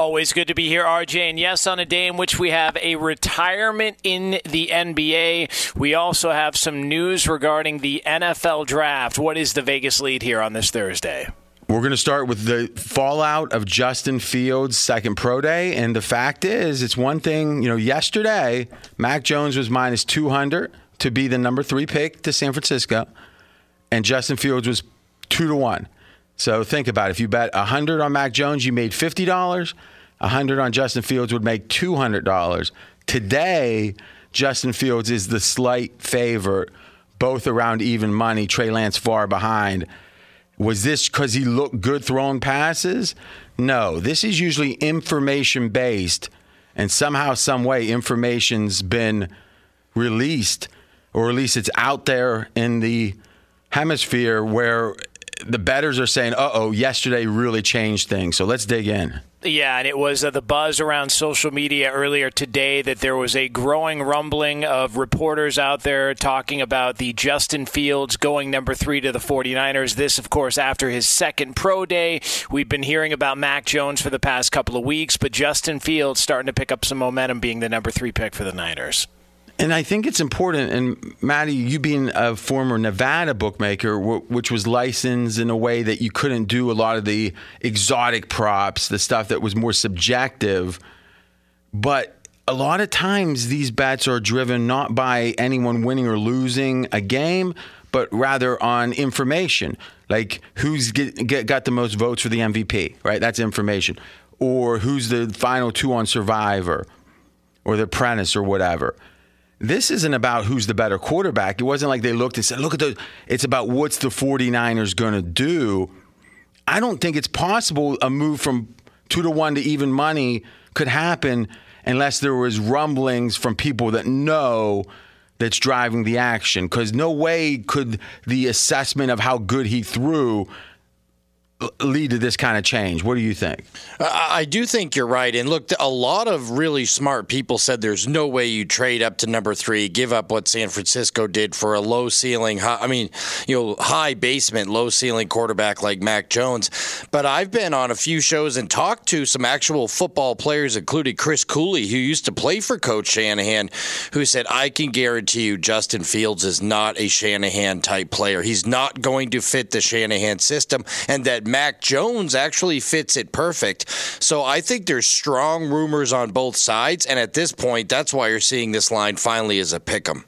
Always good to be here, RJ. And yes, on a day in which we have a retirement in the NBA, we also have some news regarding the NFL draft. What is the Vegas lead here on this Thursday? We're going to start with the fallout of Justin Fields' second pro day. And the fact is, it's one thing, you know, yesterday, Mac Jones was minus 200 to be the number three pick to San Francisco, and Justin Fields was two to one. So think about it. If you bet 100 on Mac Jones, you made $50. 100 on Justin Fields would make $200. Today, Justin Fields is the slight favorite, both around even money. Trey Lance far behind. Was this because he looked good throwing passes? No. This is usually information based, and somehow, some way, information's been released, or at least it's out there in the hemisphere where the bettors are saying, "Uh oh, yesterday really changed things." So let's dig in. Yeah, and it was uh, the buzz around social media earlier today that there was a growing rumbling of reporters out there talking about the Justin Fields going number three to the 49ers. This, of course, after his second pro day. We've been hearing about Mac Jones for the past couple of weeks, but Justin Fields starting to pick up some momentum being the number three pick for the Niners. And I think it's important, and Maddie, you being a former Nevada bookmaker, wh- which was licensed in a way that you couldn't do a lot of the exotic props, the stuff that was more subjective. But a lot of times these bets are driven not by anyone winning or losing a game, but rather on information, like who's get, get, got the most votes for the MVP, right? That's information. Or who's the final two on Survivor or The Apprentice or whatever this isn't about who's the better quarterback. It wasn't like they looked and said, look at the, it's about what's the 49ers going to do. I don't think it's possible a move from two to one to even money could happen unless there was rumblings from people that know that's driving the action. Because no way could the assessment of how good he threw lead to this kind of change. What do you think? I do think you're right. And look, a lot of really smart people said there's no way you trade up to number three, give up what San Francisco did for a low ceiling, high, I mean, you know, high basement, low ceiling quarterback like Mac Jones. But I've been on a few shows and talked to some actual football players, including Chris Cooley, who used to play for Coach Shanahan, who said, I can guarantee you Justin Fields is not a Shanahan type player. He's not going to fit the Shanahan system, and that Mac Jones actually fits it perfect. So I think there's strong rumors on both sides, and at this point, that's why you're seeing this line finally as a pick 'em.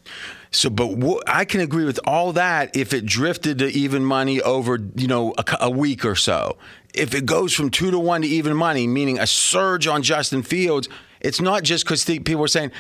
So, but I can agree with all that if it drifted to even money over, you know, a, a week or so. If it goes from two to one to even money, meaning a surge on Justin Fields, it's not just because people are saying,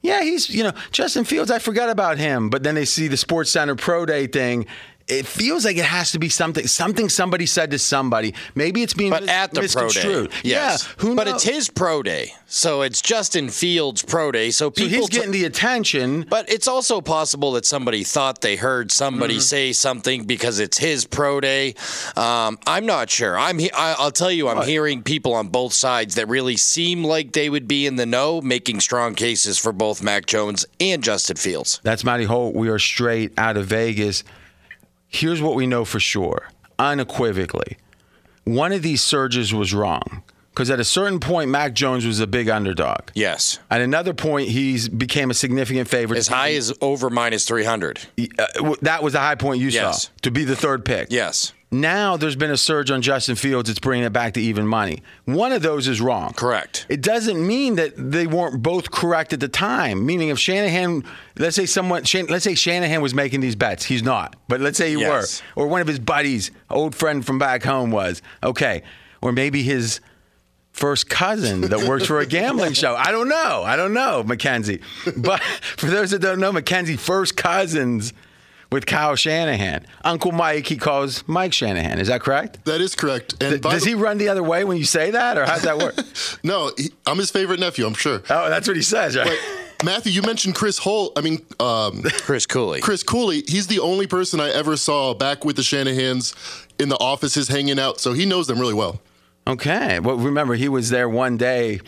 yeah, he's, you know, Justin Fields, I forgot about him. But then they see the Sports Center Pro Day thing. It feels like it has to be something, something somebody said to somebody. Maybe it's being But mis- at the pro day, misconstrued. yes. Yeah, who but knows? it's his pro day, so it's Justin Fields' pro day. So So people he's t- getting the attention. But it's also possible that somebody thought they heard somebody Mm-hmm. say something because it's his pro day. Um, I'm not sure. I'm. He- I, I'll tell you, I'm hearing people on both sides that really seem like they would be in the know, making strong cases for both Mac Jones and Justin Fields. That's Matty Holt. We are straight out of Vegas. Here's what we know for sure, unequivocally. One of these surges was wrong. Because at a certain point, Mac Jones was a big underdog. Yes, At another point, he became a significant favorite. as high as over minus 300. Uh, that was the high point you Yes. saw to be the third pick. Yes. Now there's been a surge on Justin Fields. It's bringing it back to even money. One of those is wrong. Correct. It doesn't mean that they weren't both correct at the time. Meaning, if Shanahan, let's say someone, Shan, let's say Shanahan was making these bets, he's not. But let's say he Yes. were, or one of his buddies, old friend from back home was. Okay, or maybe his first cousin that works for a gambling show. I don't know. I don't know, Mackenzie. But for those that don't know, Mackenzie first cousins with Kyle Shanahan. Uncle Mike, he calls Mike Shanahan. Is that correct? That is correct. And Th- Does the- he run the other way when you say that, or how's that work? No, he, I'm his favorite nephew. I'm sure. oh, that's what he says, right? But Matthew, you mentioned Chris Holt. I mean, um, Chris Cooley. Chris Cooley. He's the only person I ever saw back with the Shanahans in the offices hanging out. So he knows them really well. Okay. Well, remember, he was there one day.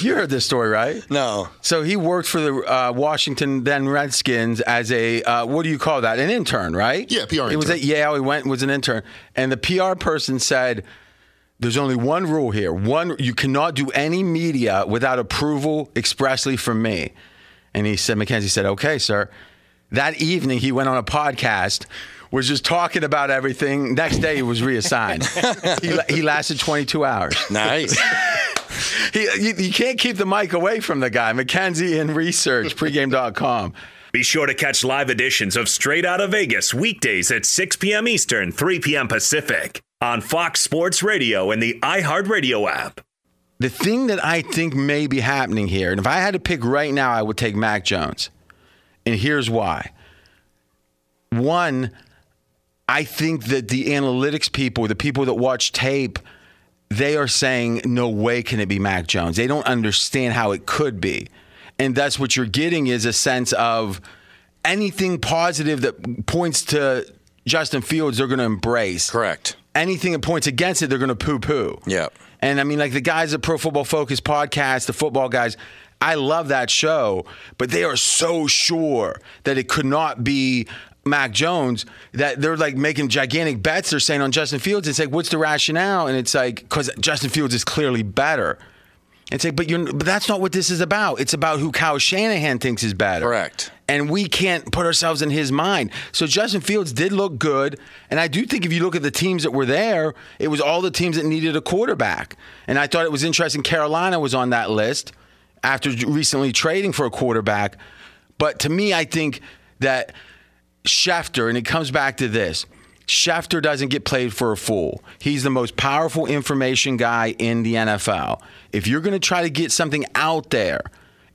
you heard this story, right? No. So he worked for the uh, Washington then Redskins as a uh, what do you call that? An intern, right? Yeah, PR intern. He was at Yale. He went and was an intern, and the PR person said, "There's only one rule here. One, you cannot do any media without approval expressly from me." And he said, Mackenzie said, "Okay, sir." That evening, he went on a podcast. Was just talking about everything. Next day, he was reassigned. he, he lasted 22 hours. Nice. He, you, you can't keep the mic away from the guy. Mackenzie in research, pregame.com. Be sure to catch live editions of Straight Outta Vegas weekdays at 6 p.m. Eastern, 3 p.m. Pacific on Fox Sports Radio and the iHeartRadio app. The thing that I think may be happening here, and if I had to pick right now, I would take Mac Jones. And here's why. One, I think that the analytics people, the people that watch tape, they are saying, no way can it be Mac Jones. They don't understand how it could be. And that's what you're getting is a sense of anything positive that points to Justin Fields, they're going to embrace. Correct. Anything that points against it, they're going to poo poo. Yep. And I mean, like the guys at Pro Football Focus podcast, the football guys, I love that show, but they are so sure that it could not be Mac Jones that they're like making gigantic bets. They're saying on Justin Fields. It's like, what's the rationale? And it's like, because Justin Fields is clearly better. It's like, but you're, but that's not what this is about. It's about who Kyle Shanahan thinks is better. Correct. And we can't put ourselves in his mind. So Justin Fields did look good. And I do think if you look at the teams that were there, it was all the teams that needed a quarterback. And I thought it was interesting Carolina was on that list after recently trading for a quarterback. But to me, I think that Schefter, and it comes back to this Schefter doesn't get played for a fool. He's the most powerful information guy in the NFL. If you're going to try to get something out there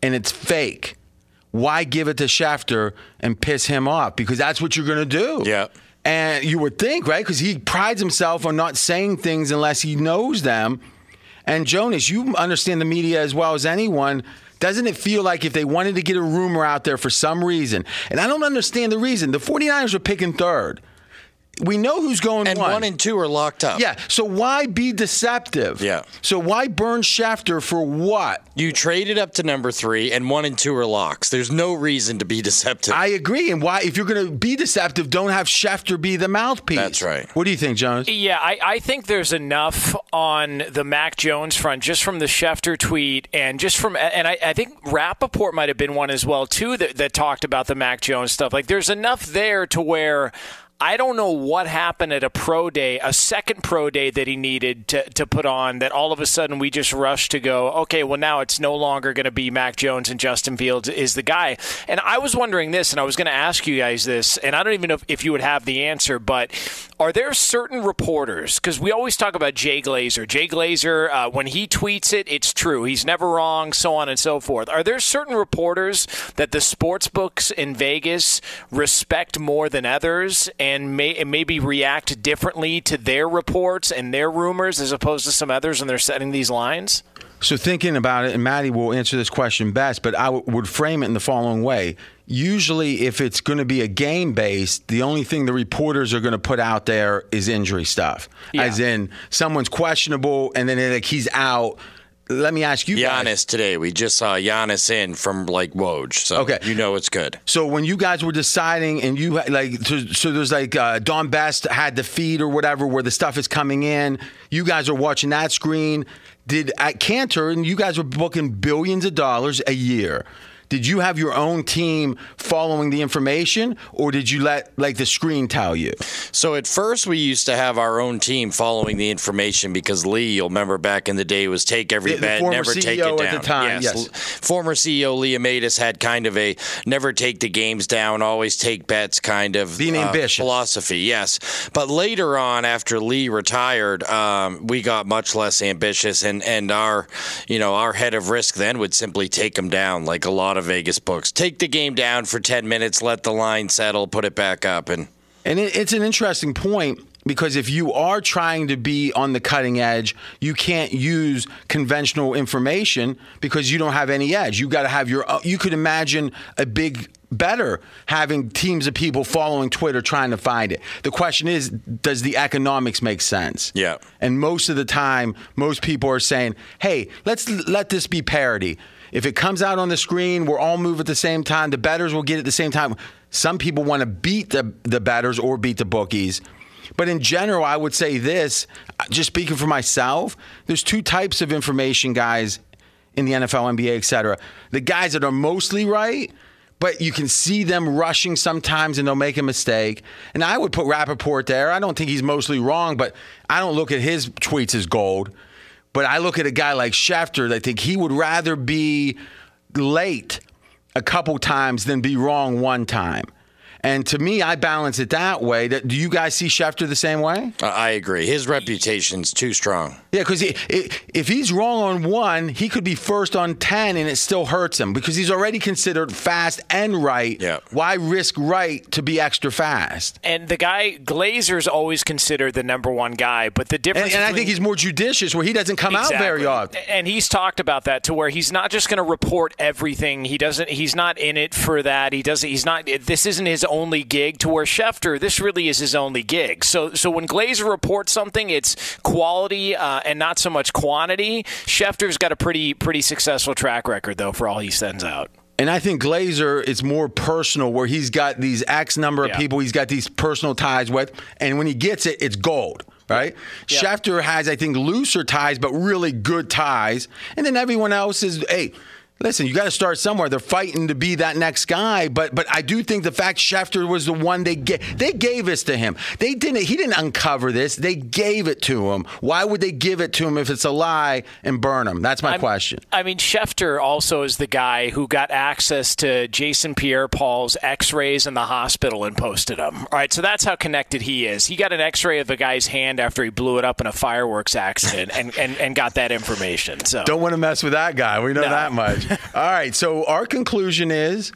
and it's fake, why give it to Schefter and piss him off? Because that's what you're going to do. Yeah. And you would think, right? Because he prides himself on not saying things unless he knows them. And Jonas, you understand the media as well as anyone. Doesn't it feel like if they wanted to get a rumor out there for some reason, and I don't understand the reason, the 49ers were picking third. We know who's going And one and two are locked up. yeah, so why be deceptive? Yeah. So why burn Schefter for what? You traded up to number three, and one and two are locks. There's no reason to be deceptive. I agree. And why, if you're going to be deceptive, don't have Schefter be the mouthpiece. That's right. What do you think, Jones? Yeah, I, I think there's enough on the Mac Jones front just from the Schefter tweet and just from, and I, I think Rapoport might have been one as well, too, that, that talked about the Mac Jones stuff. Like, there's enough there to where. I don't know what happened at a pro day, a second pro day that he needed to, to put on, that all of a sudden we just rushed to go, okay, well, now it's no longer going to be Mac Jones and Justin Fields is the guy. And I was wondering this, and I was going to ask you guys this, and I don't even know if, if you would have the answer, but are there certain reporters, because we always talk about Jay Glazer. Jay Glazer, uh, when he tweets it, it's true. He's never wrong, so on and so forth. Are there certain reporters that the sports books in Vegas respect more than others and may and maybe react differently to their reports and their rumors as opposed to some others when they're setting these lines? So thinking about it, and Maddie will answer this question best, but I w- would frame it in the following way. Usually, if it's going to be a game based, the only thing the reporters are going to put out there is injury stuff, Yeah. as in someone's questionable and then like he's out. Let me ask you, guys. Giannis today. We just saw Giannis in from like Woj, so Okay. you know it's good. So when you guys were deciding, and you had, like, so, so there's like uh, Don Best had the feed or whatever where the stuff is coming in. You guys are watching that screen. Did at Cantor, and you guys were booking billions of dollars a year. Did you have your own team following the information, or did you let like the screen tell you? So at first we used to have our own team following the information because Lee, you'll remember back in the day, was take every The- bet, never take CEO it at down. the time, yes. L- Former CEO Lee Amaitis had kind of a never take the games down, always take bets kind of Being uh, ambitious. philosophy. Yes, but later on, after Lee retired, um, we got much less ambitious, and and our you know our head of risk then would simply take them down, like a lot of Vegas books. Take the game down for ten minutes, let the line settle, put it back up, and And it, it's an interesting point because if you are trying to be on the cutting edge, you can't use conventional information because you don't have any edge. You got to have your. You could imagine a big bettor having teams of people following Twitter trying to find it. The question is, does the economics make sense? Yeah. And most of the time, most people are saying, "Hey, let's let this be parity." If it comes out on the screen, we're all move at the same time. The bettors will get it at the same time. Some people want to beat the the bettors or beat the bookies. But in general, I would say this, uh, just speaking for myself, there's two types of information guys in the NFL, NBA, etc. The guys that are mostly right, but you can see them rushing sometimes and they'll make a mistake. And I would put Rapoport there. I don't think he's mostly wrong, but I don't look at his tweets as gold. But I look at a guy like Schefter, I think he would rather be late a couple times than be wrong one time. And to me, I balance it that way. That- Do you guys see Schefter the same way? I I agree. His reputation's too strong. Yeah, because if he's wrong on one, he could be first on 10 and it still hurts him because he's already considered fast and right. Yeah. Why risk right to be extra fast? And the guy Glazer's always considered the number one guy, but the difference. and I between- think he's more judicious where he doesn't come out very often. And he's talked about that to where he's not just going to report everything. He doesn't. He's not in it for that. He doesn't. He's not. This isn't his only gig. To where Schefter, this really is his only gig. So, so when Glazer reports something, it's quality uh, and not so much quantity. Schefter's got a pretty pretty successful track record though for all he sends out. And I think Glazer, it's more personal where he's got these X number of Yeah. people he's got these personal ties with. And when he gets it, it's gold, right? Yeah. Schefter has, I think, looser ties, but really good ties. And then everyone else is, hey, listen, you got to start somewhere. They're fighting to be that next guy. But but I do think the fact Schefter was the one they gave, they gave this to him. They didn't, he didn't uncover this. They gave it to him. Why would they give it to him if it's a lie and burn him? That's my I'm- question. I mean, Schefter also is the guy who got access to Jason Pierre Paul's x rays in the hospital and posted them. All right, so that's how connected he is. He got an x ray of a guy's hand after he blew it up in a fireworks accident and, and, and got that information. So Don't want to mess with that guy. We know No. that much. All right. So our conclusion is,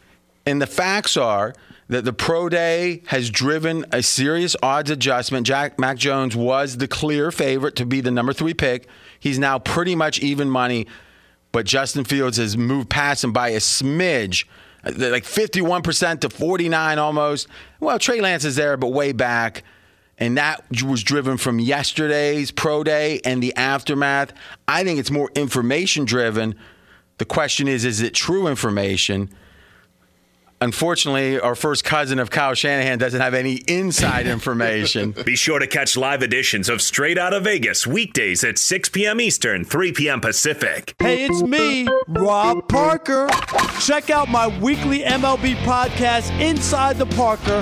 and the facts are that the pro day has driven a serious odds adjustment. Jack Mac Jones was the clear favorite to be the number three pick. He's now pretty much even money, but Justin Fields has moved past him by a smidge. Like 51% to 49 almost. Well, Trey Lance is there, but way back. And that was driven from yesterday's pro day and the aftermath. I think it's more information driven. The question is, is it true information? Unfortunately, our first cousin of Kyle Shanahan doesn't have any inside information. Be sure to catch live editions of Straight Outta Vegas weekdays at 6 p.m. Eastern, 3 p.m. Pacific. Hey, it's me, Rob Parker. Check out my weekly MLB podcast, Inside the Parker,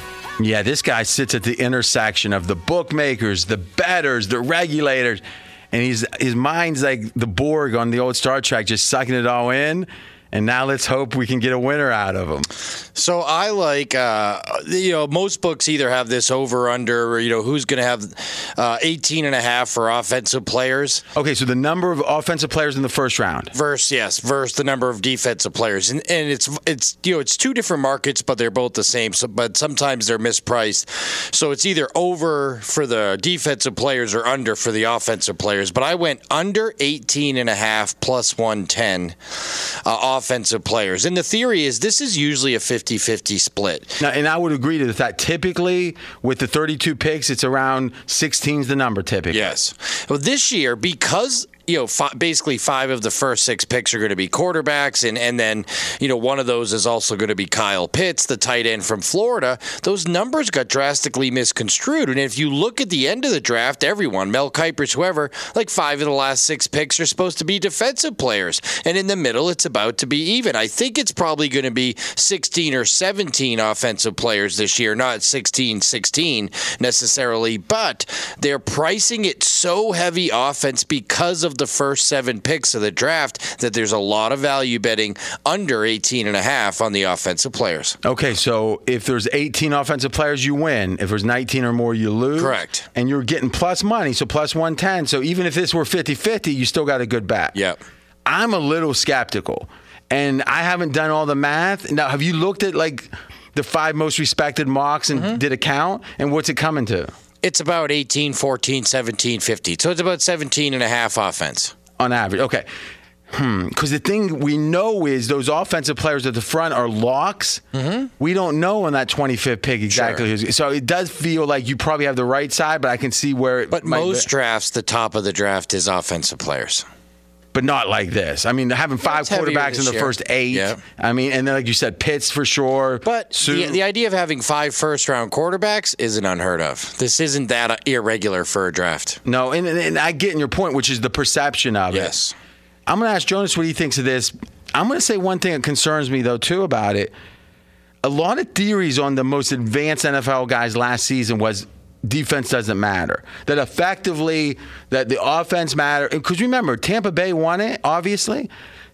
Yeah, this guy sits at the intersection of the bookmakers, the bettors, the regulators, and he's his mind's like the Borg on the old Star Trek, just sucking it all in. And now let's hope we can get a winner out of them. So I like, uh, you know, most books either have this over under, or, you know, who's going to have uh, 18 and a half for offensive players Okay, so the number of offensive players in the first round. versus, yes, versus the number of defensive players. And, and it's, it's, you know, it's two different markets, but they're both the same. So, but sometimes they're mispriced. So it's either over for the defensive players or under for the offensive players. But I went under 18 and a half plus 110 uh, offensive players. And the theory is this is usually a 50 50 split. Now, and I would agree with that. Typically, with the 32 picks, it's around 16 is the number typically. Yes. Well, this year, because you know, fi- basically five of the first six picks are going to be quarterbacks, and and then you know one of those is also going to be Kyle Pitts, the tight end from Florida. Those numbers got drastically misconstrued, and if you look at the end of the draft, everyone, Mel Kipers, whoever, like five of the last six picks are supposed to be defensive players, and in the middle, it's about to be even. I think it's probably going to be 16 or 17 offensive players this year, not 16, 16 necessarily, but they're pricing it so heavy offense because of the first seven picks of the draft that there's a lot of value betting under 18 and a half on the offensive players. Okay, so if there's 18 offensive players, you win. If there's 19 or more, you lose. Correct. And you're getting plus money, so plus 110. So even if this were 50 50, you still got a good bet. Yep. I'm a little skeptical, and I haven't done all the math. Now, have you looked at like the five most respected mocks and Mm-hmm. did a count? And what's it coming to It's about 18, 14, 17, 15. So it's about 17 and a half offense. on average? Okay. Hmm. Because the thing we know is those offensive players at the front are locks. Mm-hmm. We don't know on that 25th pick exactly. who's So it does feel like you probably have the right side, but I can see where it But most be. drafts, the top of the draft is offensive players. But not like this. I mean, having five quarterbacks in the year. first eight. Yeah. I mean, and then like you said, Pitts for sure. But the, the idea of having five first round quarterbacks isn't unheard of. This isn't that uh, irregular for a draft. no, and, and, and I get in your point, which is the perception of Yes. it. Yes. I'm going to ask Jonas what he thinks of this. I'm going to say one thing that concerns me though too about it. A lot of theories on the most advanced NFL guys last season was defense doesn't matter. That effectively that the offense matter because remember Tampa Bay won it obviously.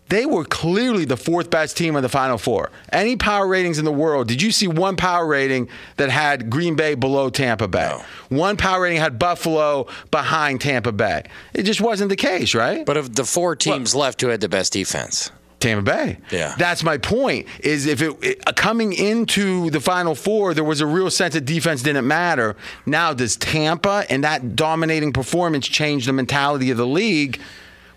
They were clearly the fourth best team in the Final Four. Any power ratings in the world, did you see one power rating that had Green Bay below Tampa Bay? One power rating had Buffalo behind Tampa Bay. It just wasn't the case, right? But of the four teams left, who had the best defense? Tampa Bay. Yeah. That's my point. Is if it, it uh, coming into the Final Four, there was a real sense that defense didn't matter. Now does Tampa and that dominating performance change the mentality of the league?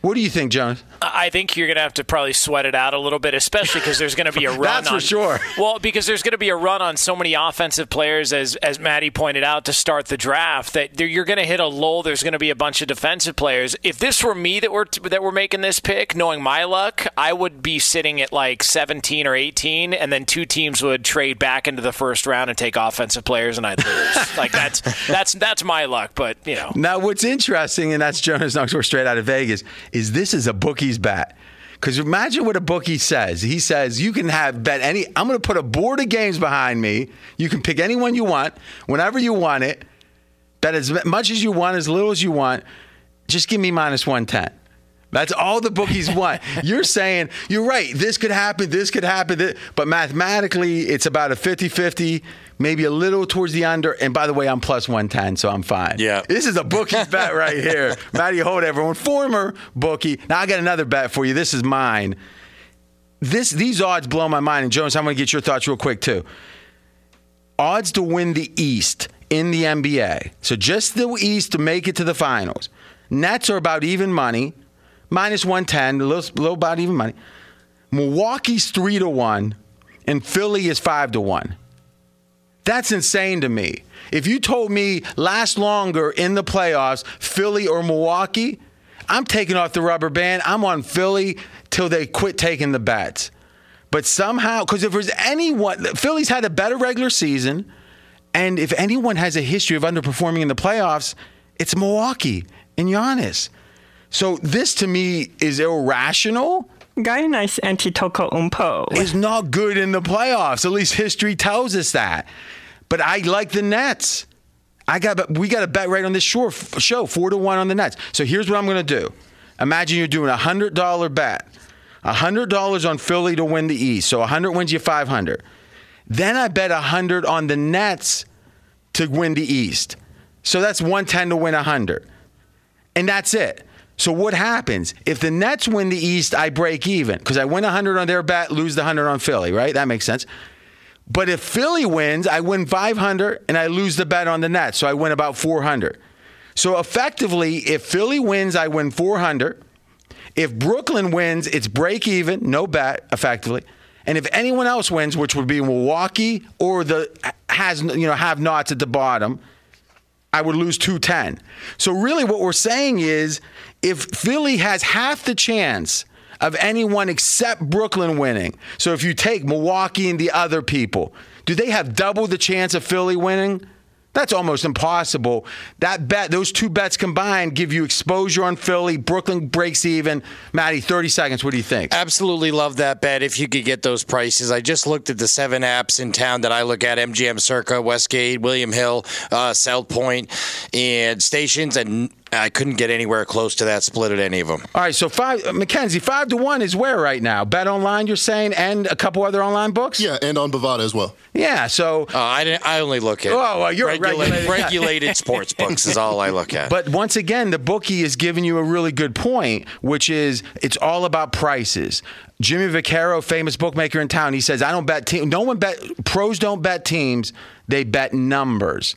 What do you think, Jonas? I think you're going to have to probably sweat it out a little bit, especially because there's going to be a run. That's for sure. Well, because there's going to be a run on so many offensive players, as as Maddie pointed out to start the draft, that you're going to hit a lull. There's going to be a bunch of defensive players. If this were me that were that were making this pick, knowing my luck, I would be sitting at like 17 or 18, and then two teams would trade back into the first round and take offensive players, and I'd lose. like that's that's that's my luck. But you know, Now, what's interesting, and that's Jonas Knoxville straight out of Vegas, is this is a bookie's bet. Because imagine what a bookie says. He says, you can have bet any, I'm going to put a board of games behind me. You can pick anyone you want, whenever you want it. Bet as much as you want, as little as you want. Just give me minus 110. That's all the bookies want. You're saying, you're right, this could happen, this could happen. thi- But mathematically, it's about a 50 50, maybe a little towards the under. And by the way, I'm plus 110, so I'm fine. Yeah. This is a bookie's bet right here. Matty Holt, everyone, former bookie. Now, I got another bet for you. This is mine. This These odds blow my mind. And Jonas, I'm going to get your thoughts real quick, too. Odds to win the East in the NBA. So just the East to make it to the finals. Nets are about even money, minus 110, a little, little about even money. Milwaukee's 3 to 1, and Philly is 5 to 1. That's insane to me. If you told me last longer in the playoffs, Philly or Milwaukee, I'm taking off the rubber band. I'm on Philly till they quit taking the bets. But somehow, because if there's anyone, Philly's had a better regular season, and if anyone has a history of underperforming in the playoffs, it's Milwaukee and Giannis. So this to me is irrational. Giannis Antetokounmpo. umpo. Is not good in the playoffs. At least history tells us that. But I like the Nets. I got we got a bet right on this shore, show four to one on the Nets. So here's what I'm going to do. Imagine you're doing a hundred dollar bet, a hundred dollars on Philly to win the East. So a hundred wins you five hundred. Then I bet a hundred on the Nets to win the East. So that's one ten to win a hundred, and that's it. So what happens if the Nets win the East? I break even because I win a hundred on their bet, lose the hundred on Philly. Right? That makes sense. But if Philly wins, I win 500 and I lose the bet on the Nets. So I win about 400. So effectively, if Philly wins, I win 400. If Brooklyn wins, it's break even, no bet, effectively. And if anyone else wins, which would be Milwaukee or the has you know have nots at the bottom, I would lose 210. So really what we're saying is if Philly has half the chance of anyone except Brooklyn winning. So if you take Milwaukee and the other people, do they have double the chance of Philly winning? That's almost impossible. That bet, those two bets combined, give you exposure on Philly. Brooklyn breaks even. Maddie, 30 seconds. What do you think? Absolutely love that bet if you could get those prices. I just looked at the seven apps in town that I look at MGM Circa, Westgate, William Hill, uh, South Point, and stations, and I couldn't get anywhere close to that split at any of them. All right, so five, uh, Mackenzie, five to one is where right now? Bet online, you're saying, and a couple other online books? Yeah, and on Bovada as well. Yeah, so. Uh, I, didn't, I only look at Oh, well, you're a regula- regulated regulated sports books is all I look at. But once again, the bookie is giving you a really good point, which is it's all about prices. Jimmy Vaccaro, famous bookmaker in town, he says, "I don't bet team. No one bet. Pros don't bet teams. They bet numbers.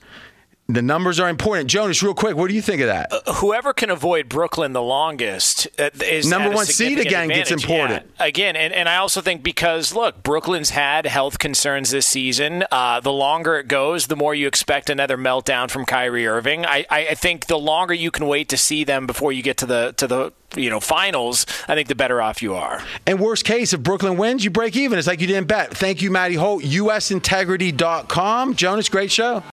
The numbers are important." Jonas, real quick, what do you think of that? whoever can avoid Brooklyn the longest uh, is Number one seed again gets important. Yeah. Again, and, and I also think because look, Brooklyn's had health concerns this season. Uh, the longer it goes, the more you expect another meltdown from Kyrie Irving. I, I, I think the longer you can wait to see them before you get to the to the you know finals, I think the better off you are. And worst case, if Brooklyn wins, you break even. It's like you didn't bet. Thank you, Matty Holt. USintegrity.com. Jonas, great show.